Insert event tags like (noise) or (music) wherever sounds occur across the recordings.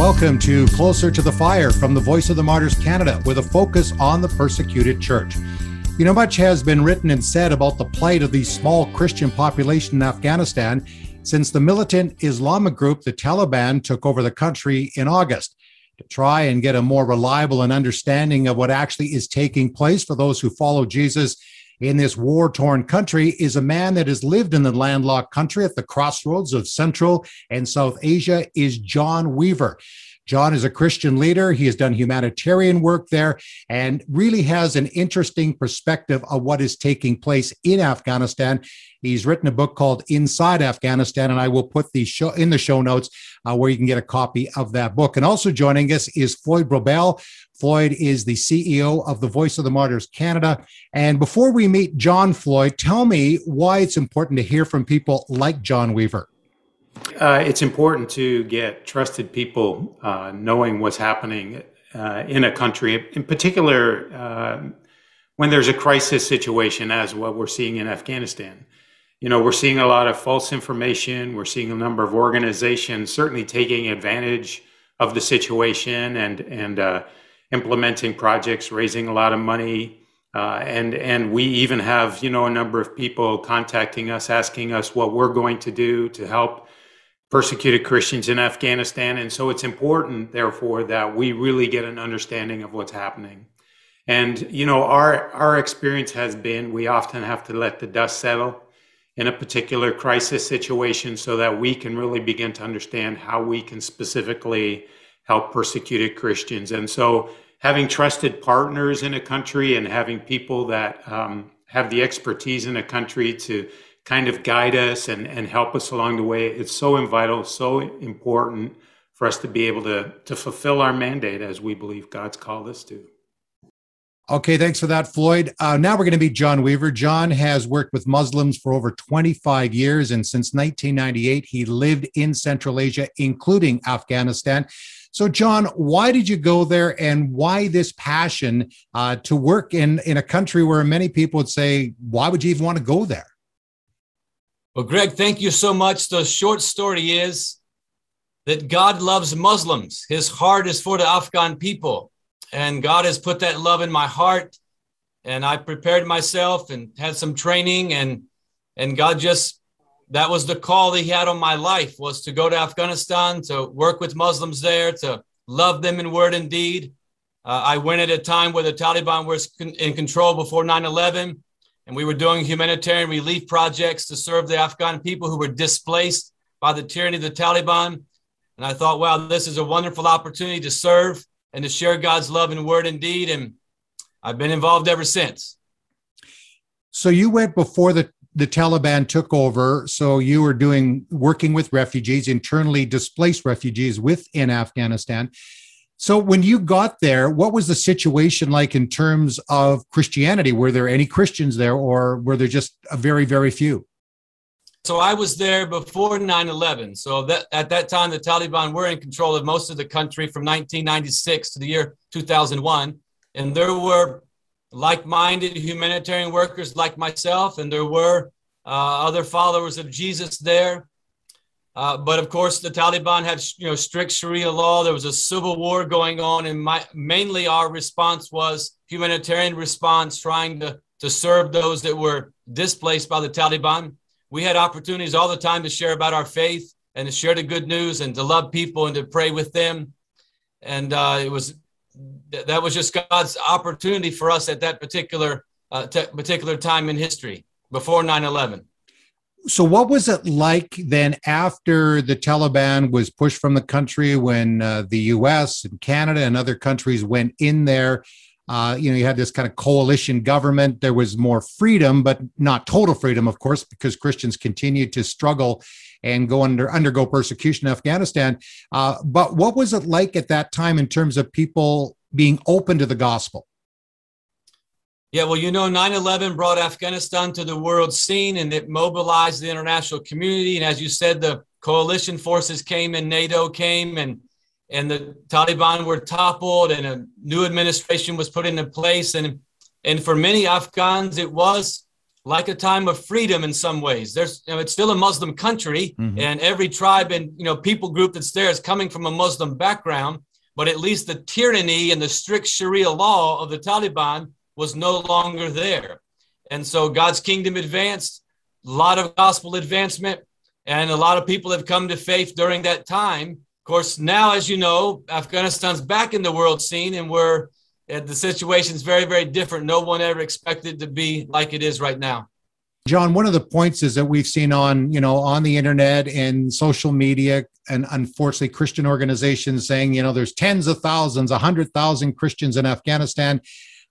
Welcome to Closer to the Fire from the Voice of the Martyrs Canada with a focus on the persecuted church. You know, much has been written and said about the plight of the small Christian population in Afghanistan since the militant Islamic group, the Taliban, took over the country in August. To try and get a more reliable and understanding of what actually is taking place for those who follow Jesus in this war torn country is a man that has lived in the landlocked country at the crossroads of Central and South Asia, is John Weaver. John is a Christian leader. He has done humanitarian work there and really has an interesting perspective of what is taking place in Afghanistan. He's written a book called Inside Afghanistan, and I will put the show in the show notes uh, where you can get a copy of that book. And also joining us is Floyd Brobbel. Floyd is the CEO of the Voice of the Martyrs Canada. And before we meet John Floyd, tell me why it's important to hear from people like John Weaver. Uh, it's important to get trusted people uh, knowing what's happening uh, in a country, in particular uh, when there's a crisis situation, as what we're seeing in Afghanistan. You know, we're seeing a lot of false information. We're seeing a number of organizations certainly taking advantage of the situation and and uh, implementing projects, raising a lot of money. Uh, and and we even have you know a number of people contacting us asking us what we're going to do to help persecuted Christians in Afghanistan. And so it's important, therefore, that we really get an understanding of what's happening. And, you know, our, our experience has been we often have to let the dust settle in a particular crisis situation so that we can really begin to understand how we can specifically help persecuted Christians. And so having trusted partners in a country and having people that um, have the expertise in a country to kind of guide us and, and help us along the way. It's so vital, so important for us to be able to, to fulfill our mandate as we believe God's called us to. Okay, thanks for that, Floyd. Uh, now we're going to meet John Weaver. John has worked with Muslims for over 25 years, and since 1998, he lived in Central Asia, including Afghanistan. So, John, why did you go there, and why this passion uh, to work in in a country where many people would say, "Why would you even want to go there?" Well, Greg, thank you so much. The short story is that God loves Muslims. His heart is for the Afghan people. And God has put that love in my heart. And I prepared myself and had some training and and God just that was the call that he had on my life was to go to Afghanistan to work with Muslims there to love them in word and deed. Uh, I went at a time where the Taliban was in control before 9/11 and we were doing humanitarian relief projects to serve the Afghan people who were displaced by the tyranny of the Taliban. And I thought, wow, this is a wonderful opportunity to serve and to share God's love and word and deed. And I've been involved ever since. So you went before the the Taliban took over. So you were doing working with refugees, internally displaced refugees within Afghanistan. So when you got there, what was the situation like in terms of Christianity? Were there any Christians there or were there just a very, very few? So I was there before 9/11. So that at that time the Taliban were in control of most of the country from 1996 to the year 2001 and there were like-minded humanitarian workers like myself and there were uh, other followers of Jesus there uh, but of course, the Taliban had you know strict Sharia law. There was a civil war going on, and my, mainly our response was humanitarian response, trying to to serve those that were displaced by the Taliban. We had opportunities all the time to share about our faith and to share the good news and to love people and to pray with them. And uh, it was that was just God's opportunity for us at that particular uh, t- particular time in history before 9 11 so what was it like then after the Taliban was pushed from the country when uh, the US and Canada and other countries went in there? Uh, you know, you had this kind of coalition government. There was more freedom, but not total freedom, of course, because Christians continued to struggle and go under undergo persecution in Afghanistan. Uh, but what was it like at that time in terms of people being open to the gospel? Yeah, well, you know, 9 11 brought Afghanistan to the world scene and it mobilized the international community. And as you said, the coalition forces came and NATO came and and the Taliban were toppled and a new administration was put into place. And and for many Afghans, it was like a time of freedom in some ways. There's, you know, it's still a Muslim country, mm-hmm. and every tribe and you know people group that's there is coming from a Muslim background. But at least the tyranny and the strict Sharia law of the Taliban was no longer there, and so God's kingdom advanced. A lot of gospel advancement, and a lot of people have come to faith during that time. Of course, now, as you know, Afghanistan's back in the world scene, and we're the situation is very, very different. No one ever expected to be like it is right now. John, one of the points is that we've seen on, you know, on the internet and social media, and unfortunately, Christian organizations saying, you know, there's tens of thousands, a hundred thousand Christians in Afghanistan.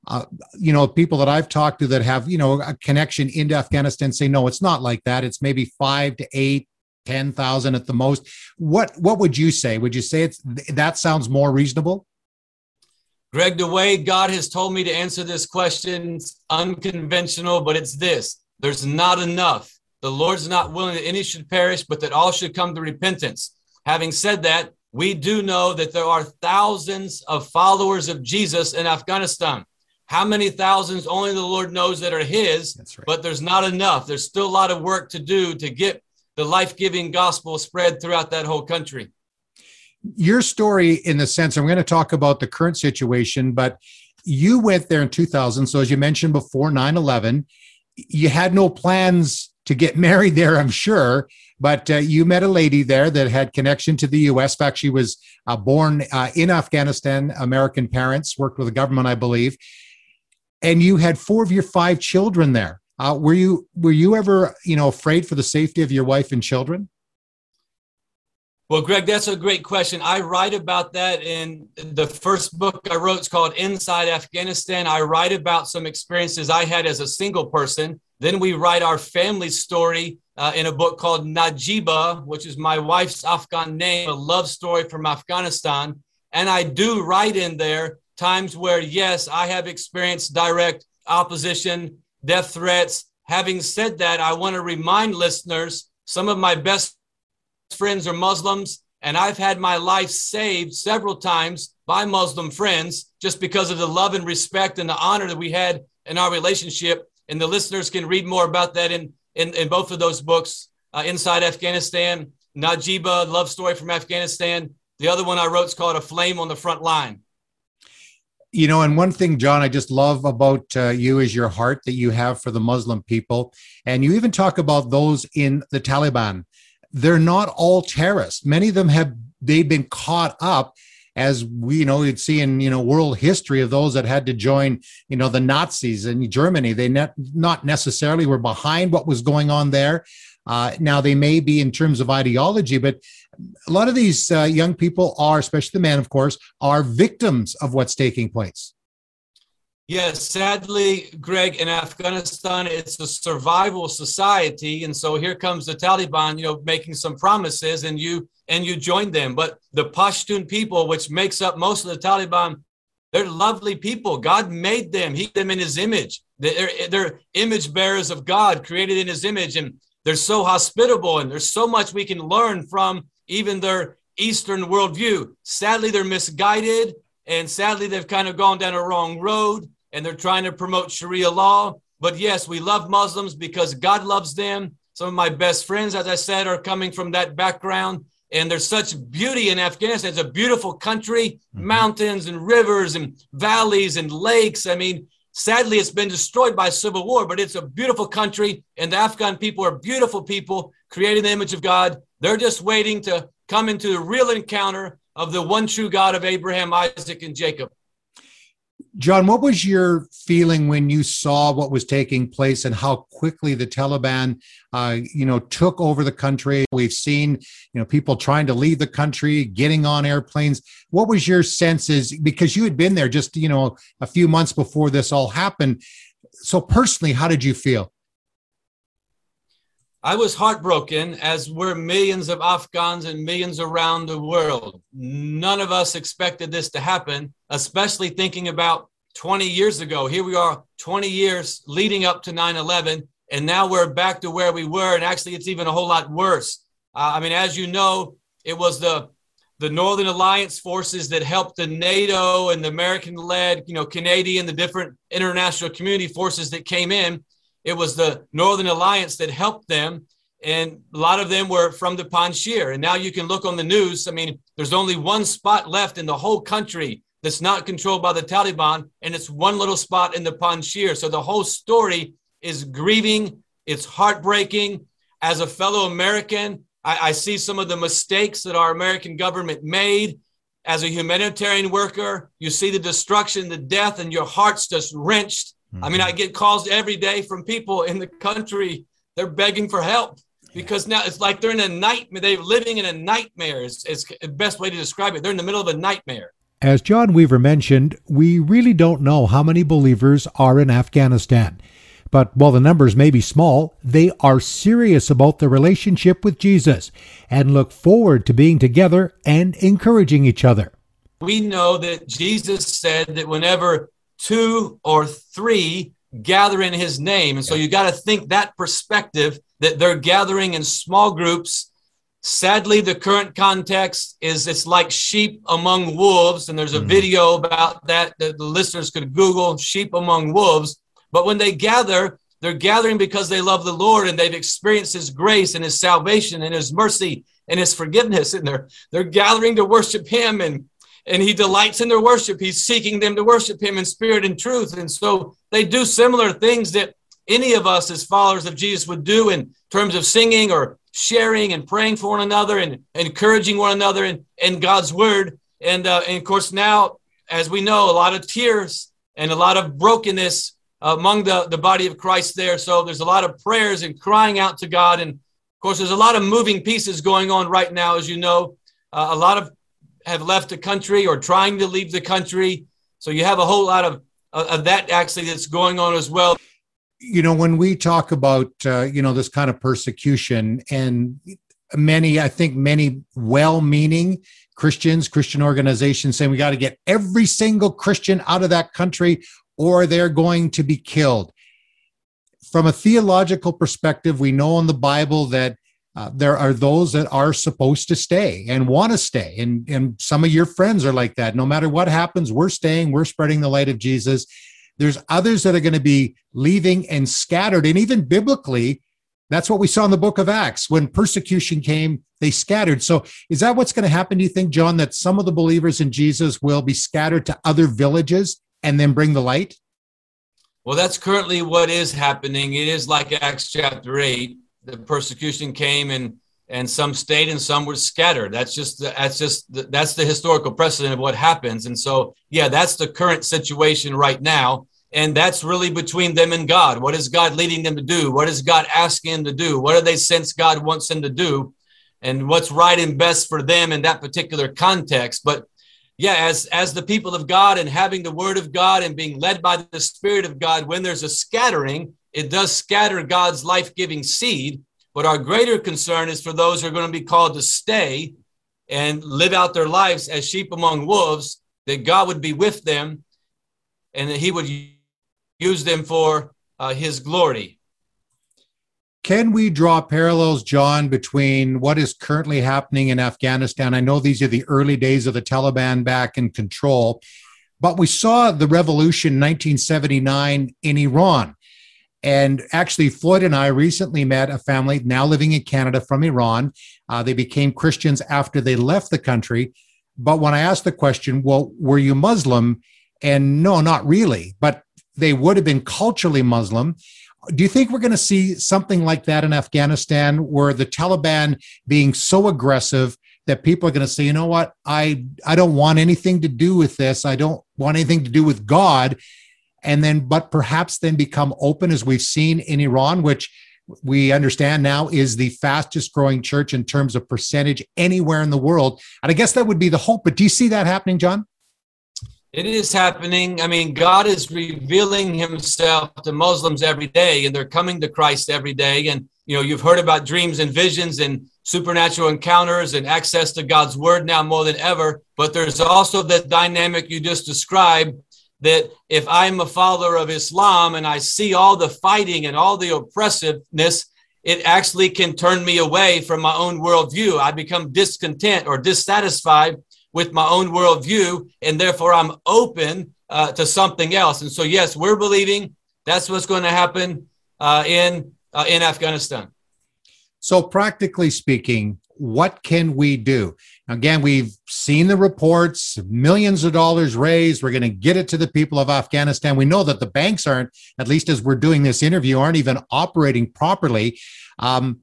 Uh, you know, people that I've talked to that have, you know, a connection into Afghanistan say, no, it's not like that. It's maybe five to eight, ten thousand at the most. What What would you say? Would you say it's that sounds more reasonable? Greg, the way God has told me to answer this question, is unconventional, but it's this there's not enough. The Lord's not willing that any should perish, but that all should come to repentance. Having said that, we do know that there are thousands of followers of Jesus in Afghanistan. How many thousands? Only the Lord knows that are His, right. but there's not enough. There's still a lot of work to do to get the life giving gospel spread throughout that whole country. Your story in the sense i'm going to talk about the current situation but you went there in 2000 so as you mentioned before 9-11 you had no plans to get (laughs) married there i'm sure but uh, you met a lady there that had connection to the us in fact she was uh, born uh, in afghanistan american parents worked with the government i believe and you had four of your five children there uh, were you were you ever you know afraid for the safety of your wife and children well, Greg, that's a great question. I write about that in the first book I wrote. It's called Inside Afghanistan. I write about some experiences I had as a single person. Then we write our family story uh, in a book called Najiba, which is my wife's Afghan name, a love story from Afghanistan. And I do write in there times where, yes, I have experienced direct opposition, death threats. Having said that, I want to remind listeners some of my best friends are Muslims, and I've had my life saved several times by Muslim friends just because of the love and respect and the honor that we had in our relationship. And the listeners can read more about that in, in, in both of those books uh, Inside Afghanistan, Najiba, Love Story from Afghanistan. The other one I wrote is called A Flame on the Front Line. You know, and one thing, John, I just love about uh, you is your heart that you have for the Muslim people. And you even talk about those in the Taliban they're not all terrorists. Many of them have they've been caught up as we you know you'd see in you know world history of those that had to join you know the Nazis in Germany. They net, not necessarily were behind what was going on there. Uh, now they may be in terms of ideology, but a lot of these uh, young people are, especially the men, of course, are victims of what's taking place. Yes, sadly, Greg, in Afghanistan, it's a survival society, and so here comes the Taliban, you know, making some promises, and you and you join them. But the Pashtun people, which makes up most of the Taliban, they're lovely people. God made them; He them in His image. They're, they're image bearers of God, created in His image, and they're so hospitable, and there's so much we can learn from even their Eastern worldview. Sadly, they're misguided, and sadly, they've kind of gone down a wrong road and they're trying to promote Sharia law. But yes, we love Muslims because God loves them. Some of my best friends, as I said, are coming from that background. And there's such beauty in Afghanistan. It's a beautiful country, mm-hmm. mountains and rivers and valleys and lakes. I mean, sadly, it's been destroyed by civil war, but it's a beautiful country. And the Afghan people are beautiful people, creating the image of God. They're just waiting to come into the real encounter of the one true God of Abraham, Isaac, and Jacob. John, what was your feeling when you saw what was taking place and how quickly the Taliban, uh, you know, took over the country? We've seen, you know, people trying to leave the country, getting on airplanes. What was your senses? Because you had been there just, you know, a few months before this all happened. So personally, how did you feel? I was heartbroken, as were millions of Afghans and millions around the world. None of us expected this to happen, especially thinking about 20 years ago. Here we are, 20 years leading up to 9 11, and now we're back to where we were. And actually, it's even a whole lot worse. Uh, I mean, as you know, it was the the Northern Alliance forces that helped the NATO and the American led, you know, Canadian, the different international community forces that came in it was the Northern Alliance that helped them. And a lot of them were from the Panjshir. And now you can look on the news. I mean, there's only one spot left in the whole country that's not controlled by the Taliban, and it's one little spot in the Panjshir. So the whole story is grieving, it's heartbreaking. As a fellow American, I, I see some of the mistakes that our American government made. As a humanitarian worker, you see the destruction, the death, and your heart's just wrenched. Mm-hmm. I mean, I get calls every day from people in the country. They're begging for help because now it's like they're in a nightmare. They're living in a nightmare. It's, it's the best way to describe it. They're in the middle of a nightmare. As John Weaver mentioned, we really don't know how many believers are in Afghanistan. But while the numbers may be small, they are serious about their relationship with Jesus and look forward to being together and encouraging each other. We know that Jesus said that whenever two or three gather in his name, and so you got to think that perspective that they're gathering in small groups. Sadly, the current context is it's like sheep among wolves, and there's a mm-hmm. video about that that the listeners could Google sheep among wolves. But when they gather, they're gathering because they love the Lord and they've experienced His grace and His salvation and His mercy and His forgiveness, and they're they're gathering to worship Him and and He delights in their worship. He's seeking them to worship Him in spirit and truth, and so they do similar things that any of us as followers of Jesus would do in terms of singing or sharing and praying for one another and encouraging one another in, in God's word. And, uh, and of course, now, as we know, a lot of tears and a lot of brokenness among the, the body of Christ there. So there's a lot of prayers and crying out to God. And of course, there's a lot of moving pieces going on right now, as you know. Uh, a lot of have left the country or trying to leave the country. So you have a whole lot of, of that actually that's going on as well you know when we talk about uh, you know this kind of persecution and many i think many well-meaning christians christian organizations saying we got to get every single christian out of that country or they're going to be killed from a theological perspective we know in the bible that uh, there are those that are supposed to stay and want to stay and and some of your friends are like that no matter what happens we're staying we're spreading the light of jesus there's others that are going to be leaving and scattered. And even biblically, that's what we saw in the book of Acts. When persecution came, they scattered. So is that what's going to happen, do you think, John, that some of the believers in Jesus will be scattered to other villages and then bring the light? Well, that's currently what is happening. It is like Acts chapter 8. The persecution came and and some stayed and some were scattered. That's just the, that's just the, that's the historical precedent of what happens. And so, yeah, that's the current situation right now. And that's really between them and God. What is God leading them to do? What is God asking them to do? What do they sense God wants them to do? And what's right and best for them in that particular context. But yeah, as as the people of God and having the word of God and being led by the Spirit of God, when there's a scattering, it does scatter God's life-giving seed. But our greater concern is for those who are going to be called to stay and live out their lives as sheep among wolves, that God would be with them and that He would use them for uh, his glory. Can we draw parallels, John, between what is currently happening in Afghanistan? I know these are the early days of the Taliban back in control, but we saw the revolution 1979 in Iran. And actually, Floyd and I recently met a family now living in Canada from Iran. Uh, they became Christians after they left the country. But when I asked the question, well, were you Muslim? And no, not really. But they would have been culturally Muslim. Do you think we're going to see something like that in Afghanistan where the Taliban being so aggressive that people are going to say, you know what, I, I don't want anything to do with this. I don't want anything to do with God. And then, but perhaps then become open as we've seen in Iran, which we understand now is the fastest growing church in terms of percentage anywhere in the world. And I guess that would be the hope. But do you see that happening, John? It is happening. I mean, God is revealing himself to Muslims every day, and they're coming to Christ every day. And, you know, you've heard about dreams and visions and supernatural encounters and access to God's word now more than ever. But there's also that dynamic you just described that if I'm a follower of Islam and I see all the fighting and all the oppressiveness, it actually can turn me away from my own worldview. I become discontent or dissatisfied with my own worldview, and therefore I'm open uh, to something else. And so, yes, we're believing that's what's going to happen uh, in uh, in Afghanistan. So, practically speaking, what can we do? Again, we've seen the reports, millions of dollars raised. We're going to get it to the people of Afghanistan. We know that the banks aren't, at least as we're doing this interview, aren't even operating properly. Um,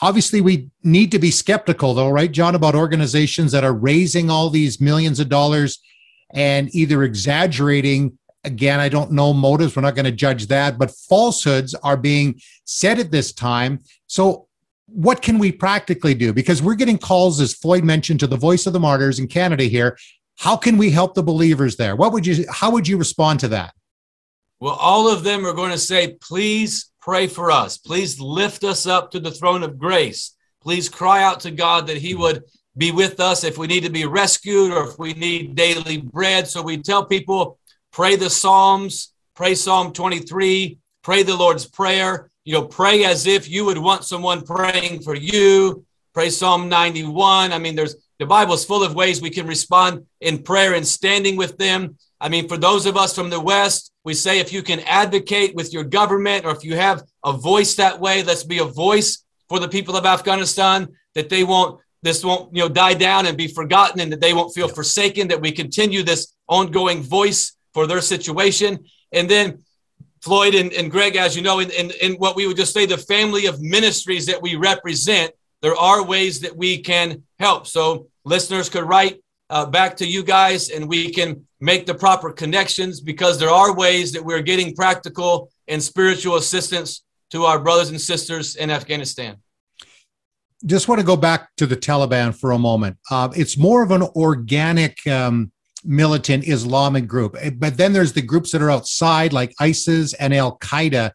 obviously, we need to be skeptical, though, right, John, about organizations that are raising all these millions of dollars and either exaggerating again, I don't know motives. We're not going to judge that, but falsehoods are being said at this time. So, what can we practically do? Because we're getting calls, as Floyd mentioned, to the Voice of the Martyrs in Canada here. How can we help the believers there? What would you? How would you respond to that? Well, all of them are going to say, "Please pray for us. Please lift us up to the throne of grace. Please cry out to God that He would." Be with us if we need to be rescued or if we need daily bread. So we tell people pray the Psalms, pray Psalm 23, pray the Lord's Prayer. You know, pray as if you would want someone praying for you. Pray Psalm 91. I mean, there's the Bible's full of ways we can respond in prayer and standing with them. I mean, for those of us from the West, we say if you can advocate with your government or if you have a voice that way, let's be a voice for the people of Afghanistan that they won't this won't you know die down and be forgotten and that they won't feel forsaken that we continue this ongoing voice for their situation. And then Floyd and, and Greg, as you know, in, in, in what we would just say the family of ministries that we represent, there are ways that we can help. So listeners could write uh, back to you guys and we can make the proper connections because there are ways that we're getting practical and spiritual assistance to our brothers and sisters in Afghanistan. Just want to go back to the Taliban for a moment. Uh, it's more of an organic um, militant Islamic group. Eh, but then there's the groups that are outside, like ISIS and Al Qaeda.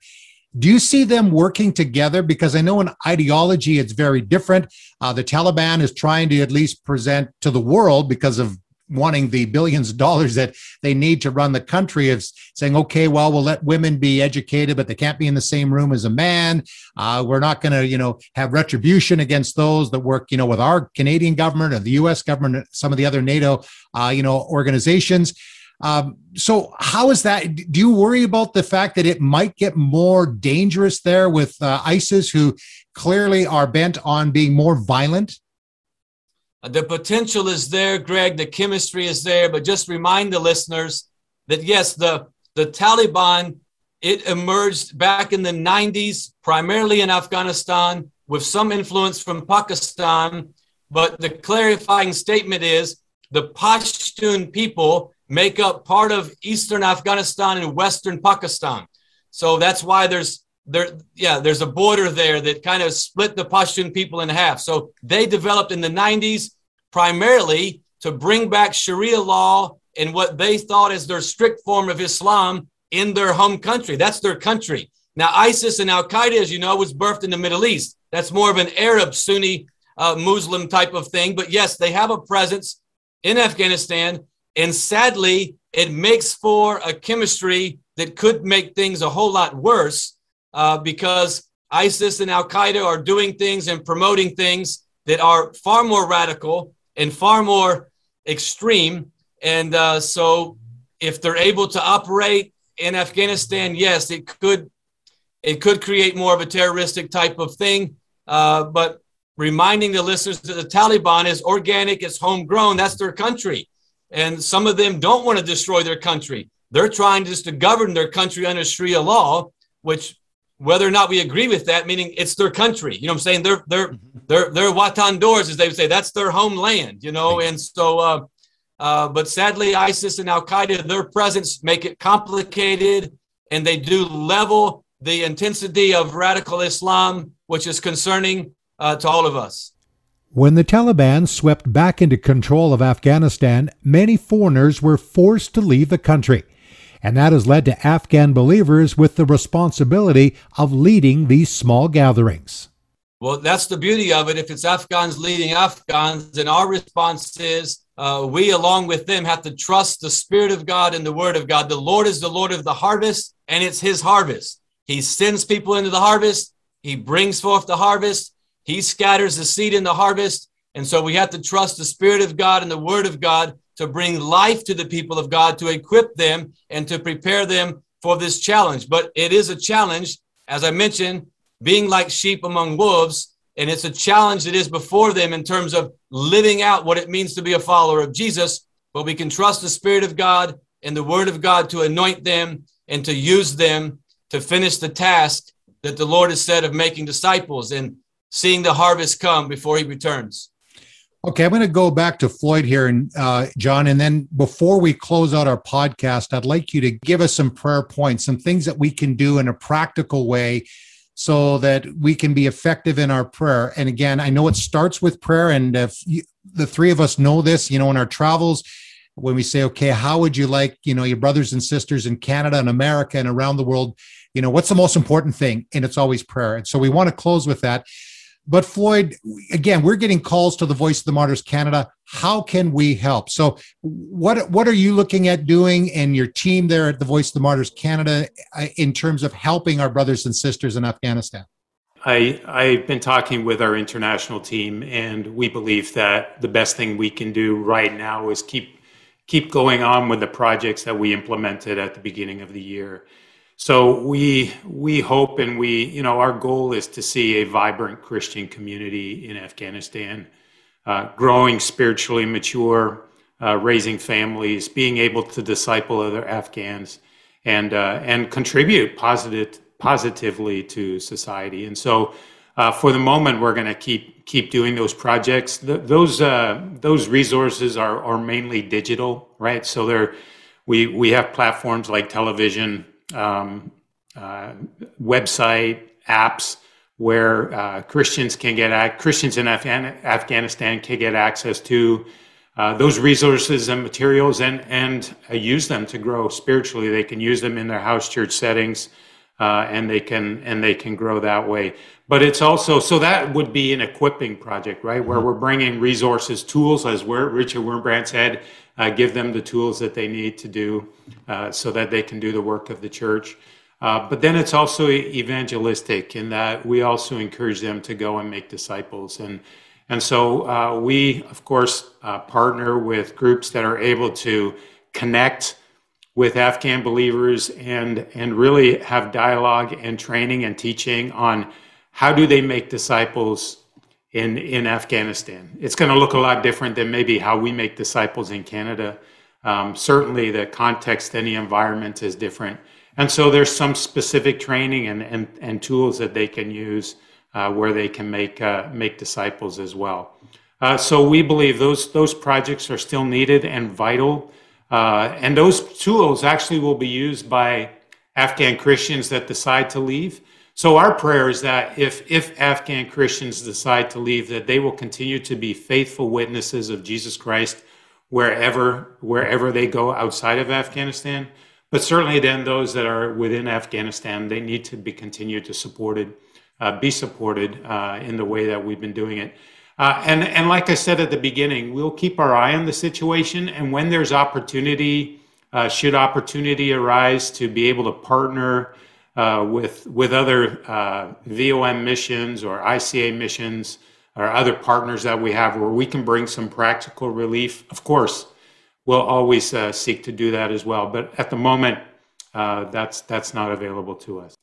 Do you see them working together? Because I know in ideology it's very different. Uh, the Taliban is trying to at least present to the world because of wanting the billions of dollars that they need to run the country of saying, okay, well, we'll let women be educated, but they can't be in the same room as a man. Uh, we're not going to, you know, have retribution against those that work, you know, with our Canadian government or the U.S. government, some of the other NATO, uh, you know, organizations. Um, so how is that? Do you worry about the fact that it might get more dangerous there with uh, ISIS, who clearly are bent on being more violent? The potential is there, Greg. The chemistry is there, but just remind the listeners that yes, the the Taliban it emerged back in the 90s, primarily in Afghanistan, with some influence from Pakistan. But the clarifying statement is the Pashtun people make up part of eastern Afghanistan and western Pakistan. So that's why there's there, yeah, there's a border there that kind of split the Pashtun people in half. So they developed in the 90s primarily to bring back Sharia law and what they thought is their strict form of Islam in their home country. That's their country. Now, ISIS and Al Qaeda, as you know, was birthed in the Middle East. That's more of an Arab Sunni uh, Muslim type of thing. But yes, they have a presence in Afghanistan. And sadly, it makes for a chemistry that could make things a whole lot worse uh, because ISIS and Al Qaeda are doing things and promoting things that are far more radical and far more extreme. And uh, so, if they're able to operate in Afghanistan, yes, it could it could create more of a terroristic type of thing. Uh, but reminding the listeners that the Taliban is organic, it's homegrown. That's their country, and some of them don't want to destroy their country. They're trying just to govern their country under Sharia law, which whether or not we agree with that, meaning it's their country. You know what I'm saying? They're they're mm-hmm. they're they're Watan doors, as they would say. That's their homeland, you know. And so uh, uh, but sadly, ISIS and Al Qaeda, their presence make it complicated, and they do level the intensity of radical Islam, which is concerning uh, to all of us. When the Taliban swept back into control of Afghanistan, many foreigners were forced to leave the country and that has led to Afghan believers with the responsibility of leading these small gatherings. Well, that's the beauty of it. If it's Afghans leading Afghans, then our response is uh, we, along with them, have to trust the Spirit of God and the Word of God. The Lord is the Lord of the harvest, and it's His harvest. He sends people into the harvest, He brings forth the harvest, He scatters the seed in the harvest. And so we have to trust the Spirit of God and the Word of God to bring life to the people of God, to equip them and to prepare them for this challenge. But it is a challenge as I mentioned, being like sheep among wolves. And it's a challenge that is before them in terms of living out what it means to be a follower of Jesus. But we can trust the Spirit of God and the Word of God to anoint them and to use them to finish the task that the Lord has said of making disciples and seeing the harvest come before He returns. Okay, I'm going to go back to Floyd here, and uh, John, and then before we close out our podcast, I'd like you to give us some prayer points, some things that we can do in a practical way, so that we can be effective in our prayer. And again, I know it starts with prayer, and if you, the three of us know this, you know, in our travels, when we say, okay, how would you like, you know, your brothers and sisters in Canada and America and around the world, you know, what's the most important thing? And it's always prayer. And so we want to close with that. But Floyd, again, we're getting calls to the Voice of the Martyrs Canada. How can we help? So, what what are you looking at doing, and your team there at the Voice of the Martyrs Canada, uh, in terms of helping our brothers and sisters in Afghanistan? I I've been talking with our international team, and we believe that the best thing we can do right now is keep keep going on with the projects that we implemented at the beginning of the year. So we we hope and we you know our goal is to see a vibrant Christian community in Afghanistan, uh, growing spiritually mature, uh, raising families, being able to disciple other Afghans, and uh, and contribute positive positively to society. And so, uh, for the moment, we're going to keep keep doing those projects. The, those uh, those resources are are mainly digital, right? So they're we we have platforms like television um, uh, website apps where uh, Christians can get Christians in Afghan- Afghanistan can get access to uh, those resources and materials and and uh, use them to grow spiritually. They can use them in their house church settings, uh, and they can and they can grow that way. But it's also so that would be an equipping project, right? Where mm-hmm. we're bringing resources, tools, as where Richard Wurmbrand said, uh, give them the tools that they need to do uh, so that they can do the work of the church. Uh, but then it's also evangelistic in that we also encourage them to go and make disciples. And, and so uh, we, of course, uh, partner with groups that are able to connect with Afghan believers and, and really have dialogue and training and teaching on how do they make disciples in in Afghanistan. It's going to look a lot different than maybe how we make disciples in Canada. Um, certainly, the context and the environment is different, and so there's some specific training and and, and tools that they can use uh, where they can make uh, make disciples as well. Uh, so we believe those those projects are still needed and vital, uh, and those tools actually will be used by Afghan Christians that decide to leave. So our prayer is that if if Afghan Christians decide to leave, that they will continue to be faithful witnesses of Jesus Christ wherever wherever they go outside of Afghanistan. But certainly, then those that are within Afghanistan, they need to be continued to supported, uh, be supported uh, in the way that we've been doing it. Uh, and and like I said at the beginning, we'll keep our eye on the situation, and when there's opportunity, uh, should opportunity arise to be able to partner uh, with with other uh, VOM missions or ICA missions or other partners that we have where we can bring some practical relief. Of course, we'll always uh, seek to do that as well. But at the moment, uh, that's that's not available to us.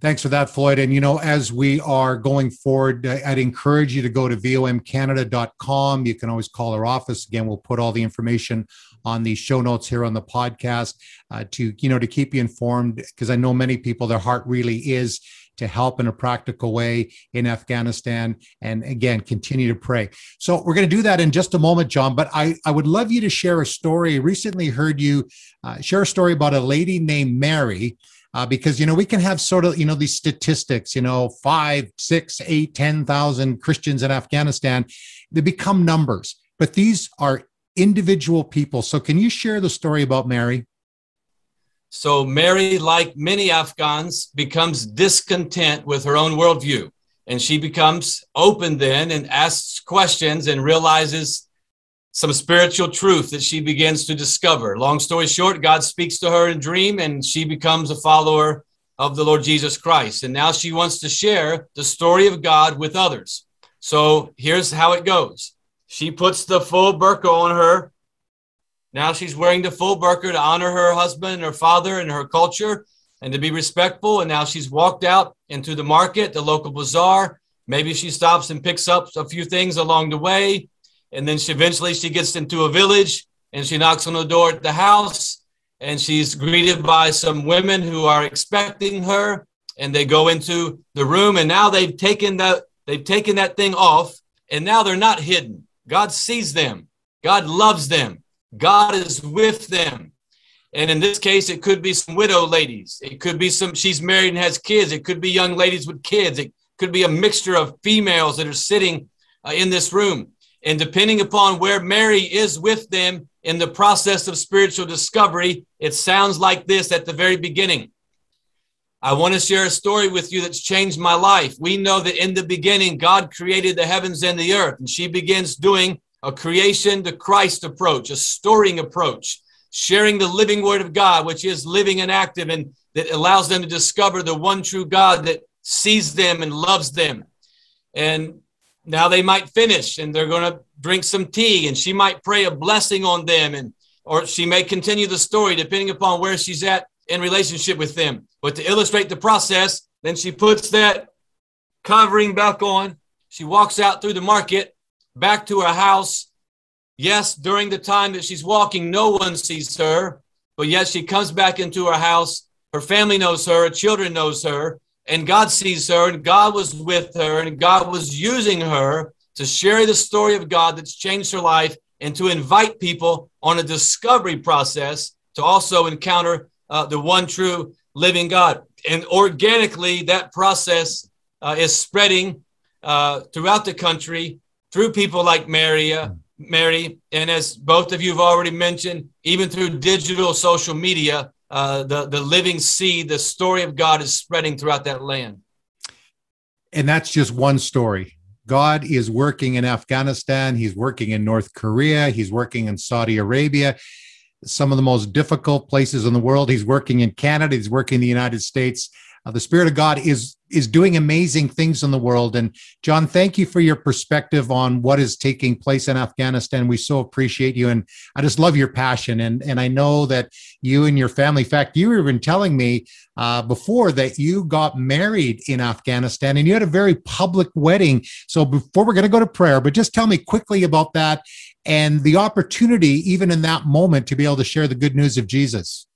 Thanks for that, Floyd. And you know, as we are going forward, I'd encourage you to go to vomcanada.com. You can always call our office. Again, we'll put all the information on the show notes here on the podcast uh, to you know to keep you informed because I know many people their heart really is to help in a practical way in Afghanistan and again continue to pray. So we're going to do that in just a moment, John. But I I would love you to share a story. Recently heard you uh, share a story about a lady named Mary. Uh, because you know we can have sort of you know these statistics you know five six eight ten thousand christians in afghanistan they become numbers but these are individual people. So, can you share the story about Mary? So, Mary, like many Afghans, becomes discontent with her own worldview. And she becomes open then and asks questions and realizes some spiritual truth that she begins to discover. Long story short, God speaks to her in a dream and she becomes a follower of the Lord Jesus Christ. And now she wants to share the story of God with others. So here's how it goes she puts the full burqa on her. Now she's wearing the full burqa to honor her husband and her father and her culture. and to be respectful. And now she's walked out into the market, the local bazaar. Maybe she stops and picks up a few things along the way. And then she eventually she gets into a village and she knocks on the door at the house and she's greeted by some women who are expecting her and they go into the room and now they've taken that they've taken that thing off and now they're not hidden. God sees them. God loves them. God is with them. And in this case it could be some widow ladies. It could be some she's married and has kids. It could be young ladies with kids. It could be a mixture of females that are sitting uh, in this room and depending upon where mary is with them in the process of spiritual discovery it sounds like this at the very beginning I want to share a story with you that's changed my life. We know that in the beginning, God created the heavens and the earth, and she begins doing a creation to Christ approach, a storying approach, sharing the living word of God, which is living and active, and that allows them to discover the one true God that sees them and loves them. And now they might finish and they're going to drink some tea, and she might pray a blessing on them, and or she may continue the story depending upon where she's at in relationship with them. But to illustrate the process, then she puts that covering back on. She walks out through the market back to her house. Yes, during the time that she's walking, no one sees her, but yet she comes back into her house. Her family knows her, her children knows her, and God sees her, and God was with her, and God was using her to share the story of God that's changed her life and to invite people on a discovery process to also encounter uh, the one true living God. And organically, that process uh, is spreading uh, throughout the country through people like Mary, uh, Mary, and as both of you have already mentioned, even through digital social media, uh, the the living seed, the story of God is spreading throughout that land. And that's just one story. God is working in Afghanistan. He's working in North Korea. He's working in Saudi Arabia some of the most difficult places in the world. He's working in Canada. He's working in the United States. Uh, the Spirit of God is is doing amazing things in the world. And John, thank you for your perspective on what is taking place in Afghanistan. We so appreciate you, and I just love your passion. And and I know that you and your family. In fact, you were even telling me uh, before that you got married in Afghanistan, and you had a very public wedding. So before we're going to go to prayer, but just tell me quickly about that and the opportunity, even in that moment, to be able to share the good news of Jesus.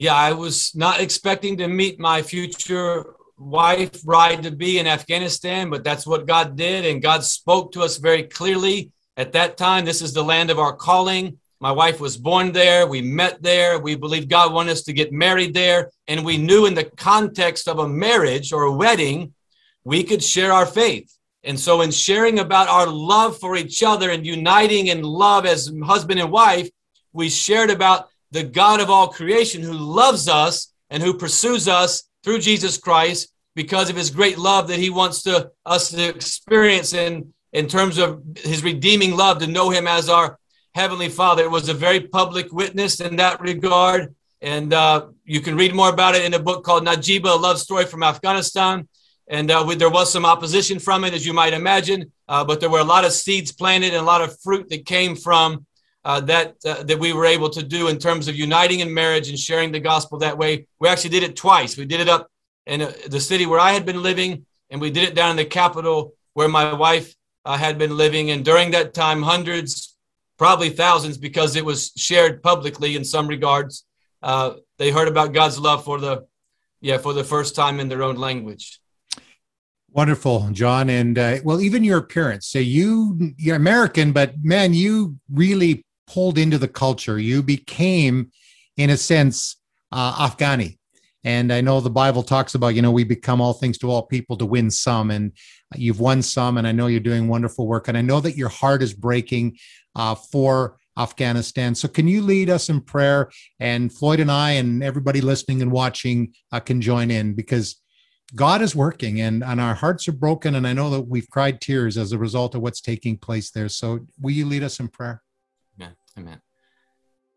Yeah, I was not expecting to meet my future wife, bride to be in Afghanistan, but that's what God did. And God spoke to us very clearly at that time. This is the land of our calling. My wife was born there. We met there. We believed God wanted us to get married there. And we knew in the context of a marriage or a wedding, we could share our faith. And so, in sharing about our love for each other and uniting in love as husband and wife, we shared about the God of all creation who loves us and who pursues us through Jesus Christ because of his great love that he wants to us to experience in in terms of his redeeming love to know him as our heavenly father it was a very public witness in that regard and uh, you can read more about it in a book called najiba a love story from afghanistan and uh, we, there was some opposition from it, as you might imagine. Uh, but there were a lot of seeds planted and a lot of fruit that came from uh, that uh, that we were able to do in terms of uniting in marriage and sharing the gospel that way. We actually did it twice. We did it up in uh, the city where I had been living, and we did it down in the capital where my wife uh, had been living. And during that time, hundreds, probably thousands, because it was shared publicly in some regards, they heard about God's love for the yeah for the first time in their own language. Wonderful, John. And uh, well, even your appearance. So you, you're American, but man, you really pulled into the culture. You became, in a sense, uh, Afghani. And I know the Bible talks about, you know, we become all things to all people to win some. And you've won some. And I know you're doing wonderful work. And I know that your heart is breaking uh, for Afghanistan. So can you lead us in prayer? And Floyd and I and everybody listening and watching uh, can join in because God is working and, and our hearts are broken. And I know that we've cried tears as a result of what's taking place there. So will you lead us in prayer?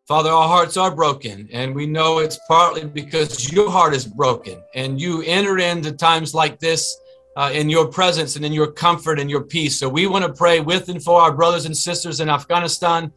Father, our hearts are broken, and we know it's partly because your heart is broken, and you enter into times like this uh, in your presence and in your comfort and your peace. So we want to pray with and for our brothers and sisters in Afghanistan.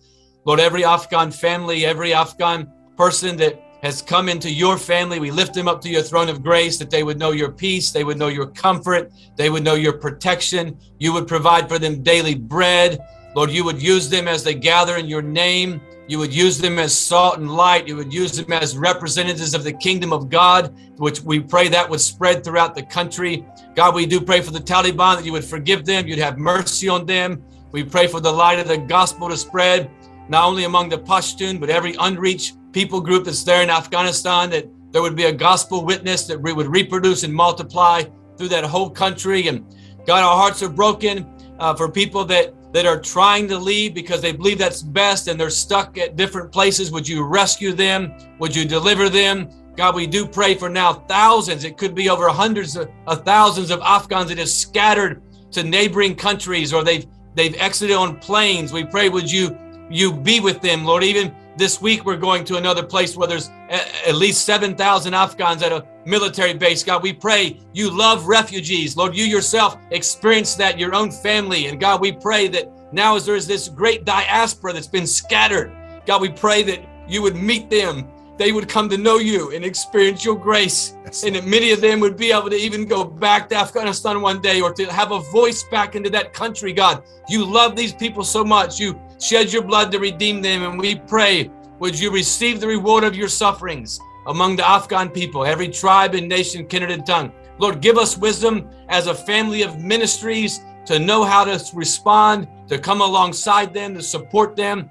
Lord, every Afghan family, every Afghan person that has come into your family. We lift them up to your throne of grace that they would know your peace, they would know your comfort, they would know your protection. You would provide for them daily bread. Lord, you would use them as they gather in your name. You would use them as salt and light. You would use them as representatives of the kingdom of God, which we pray that would spread throughout the country. God, we do pray for the Taliban that you would forgive them, you'd have mercy on them. We pray for the light of the gospel to spread, not only among the Pashtun, but every unreached people group that's there in Afghanistan, that there would be a gospel witness that we would reproduce and multiply through that whole country. And God, our hearts are broken uh, for people that that are trying to leave because they believe that's best and they're stuck at different places. Would you rescue them? Would you deliver them? God, we do pray for now thousands. It could be over hundreds of, of thousands of Afghans that have scattered to neighboring countries or they've they've exited on planes. We pray, would you you be with them, Lord? Even this week, we're going to another place where there's at least 7,000 Afghans at a military base. God, we pray you love refugees. Lord, you yourself experienced that, your own family. And God, we pray that now as there's this great diaspora that's been scattered, God, we pray that you would meet them. They would come to know you and experience your grace. Yes. And that many of them would be able to even go back to Afghanistan one day or to have a voice back into that country, God. You love these people so much. You shed your blood to redeem them. And we pray, would you receive the reward of your sufferings among the Afghan people, every tribe and nation, kindred and tongue. Lord, give us wisdom as a family of ministries to know how to respond, to come alongside them, to support them,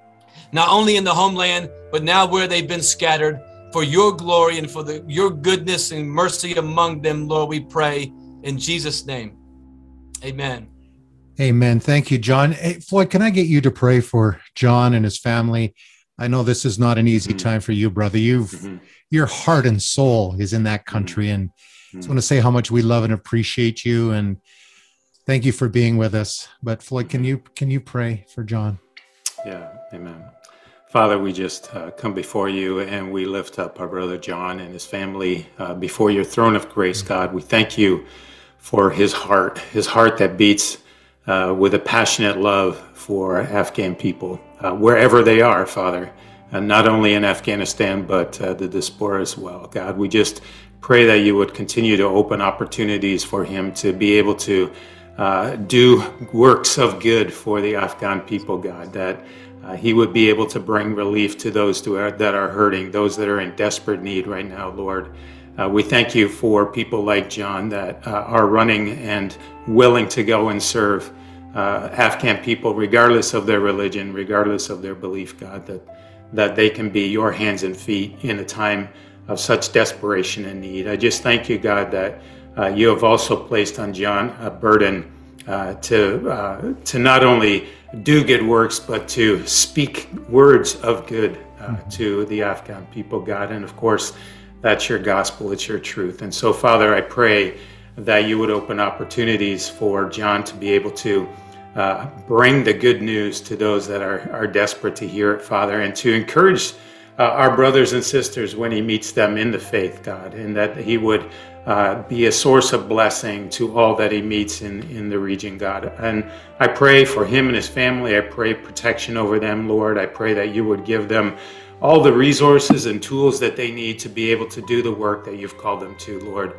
not only in the homeland, but now where they've been scattered. For your glory and for the, your goodness and mercy among them, Lord, we pray in Jesus' name. Amen. Amen. Thank you, John. Hey, Floyd, can I get you to pray for John and his family? I know this is not an easy mm-hmm. time for you, brother. You've mm-hmm. your heart and soul is in that mm-hmm. country, and I just want to say how much we love and appreciate you, and thank you for being with us. But Floyd, can you can you pray for John? Yeah, Amen. Father, we just uh, come before you and we lift up our brother John and his family uh, before your throne of grace, God. We thank you for his heart, his heart that beats uh, with a passionate love for Afghan people, uh, wherever they are, Father, uh, not only in Afghanistan, but uh, the diaspora as well. God, we just pray that you would continue to open opportunities for him to be able to uh, do works of good for the Afghan people, God, that uh, he would be able to bring relief to those are, that are hurting, those that are in desperate need right now, Lord. Uh, we thank you for people like John that uh, are running and willing to go and serve uh, Afghan people, regardless of their religion, regardless of their belief, God, that, that they can be your hands and feet in a time of such desperation and need. I just thank you, God, that uh, you have also placed on John a burden uh, to, to not only do good works, but to speak words of good mm-hmm. to the Afghan people, God. And of course, that's your gospel, it's your truth. And so, Father, I pray that you would open opportunities for John to be able to uh, bring the good news to those that are, are desperate to hear it, Father, and to encourage uh, our brothers and sisters when he meets them in the faith, God, and that he would uh, be a source of blessing to all that he meets in, in the region, God. And I pray for him and his family. I pray protection over them, Lord. I pray that you would give them all the resources and tools that they need to be able to do the work that you've called them to, Lord.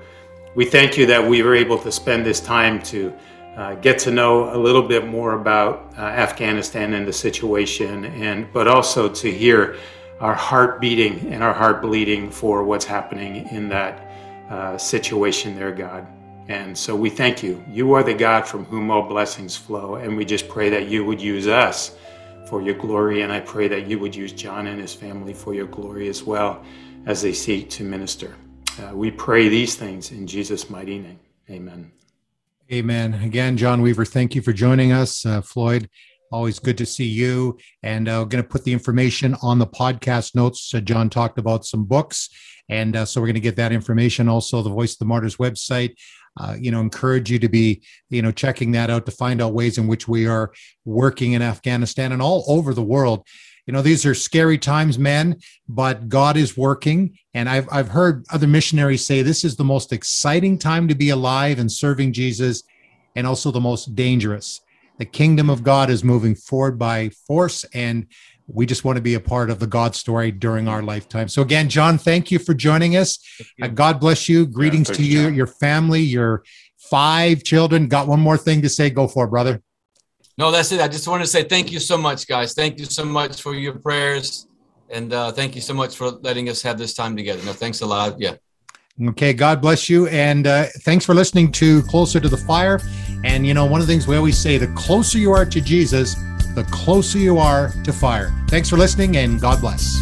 We thank you that we were able to spend this time to uh, get to know a little bit more about uh, Afghanistan and the situation, and but also to hear our heart beating and our heart bleeding for what's happening in that uh, situation there, God. And so we thank you. You are the God from whom all blessings flow, and we just pray that you would use us for your glory. And I pray that you would use John and his family for your glory as well as they seek to minister. Uh, we pray these things in Jesus' mighty name. Amen. Amen. Again, John Weaver, thank you for joining us. Uh, Floyd, always good to see you. And I'm uh, going to put the information on the podcast notes. Uh, John talked about some books. And uh, so we're going to get that information. Also, the Voice of the Martyrs website uh, you know, encourage you to be, you know, checking that out to find out ways in which we are working in Afghanistan and all over the world. You know, these are scary times, men, but God is working. And I've, I've heard other missionaries say this is the most exciting time to be alive and serving Jesus, and also the most dangerous. The kingdom of God is moving forward by force, and we just want to be a part of the God story during our lifetime. So again, John, thank you for joining us. Uh, God bless you. Greetings yeah, to you, John. your family, your five children. Got one more thing to say. Go for it, brother. No, that's it. I just want to say thank you so much, guys. Thank you so much for your prayers. And uh, thank you so much for letting us have this time together. No, thanks a lot. Yeah. Okay, God bless you. And uh, thanks for listening to Closer to the Fire. And, you know, one of the things we always say the closer you are to Jesus, the closer you are to fire. Thanks for listening, and God bless.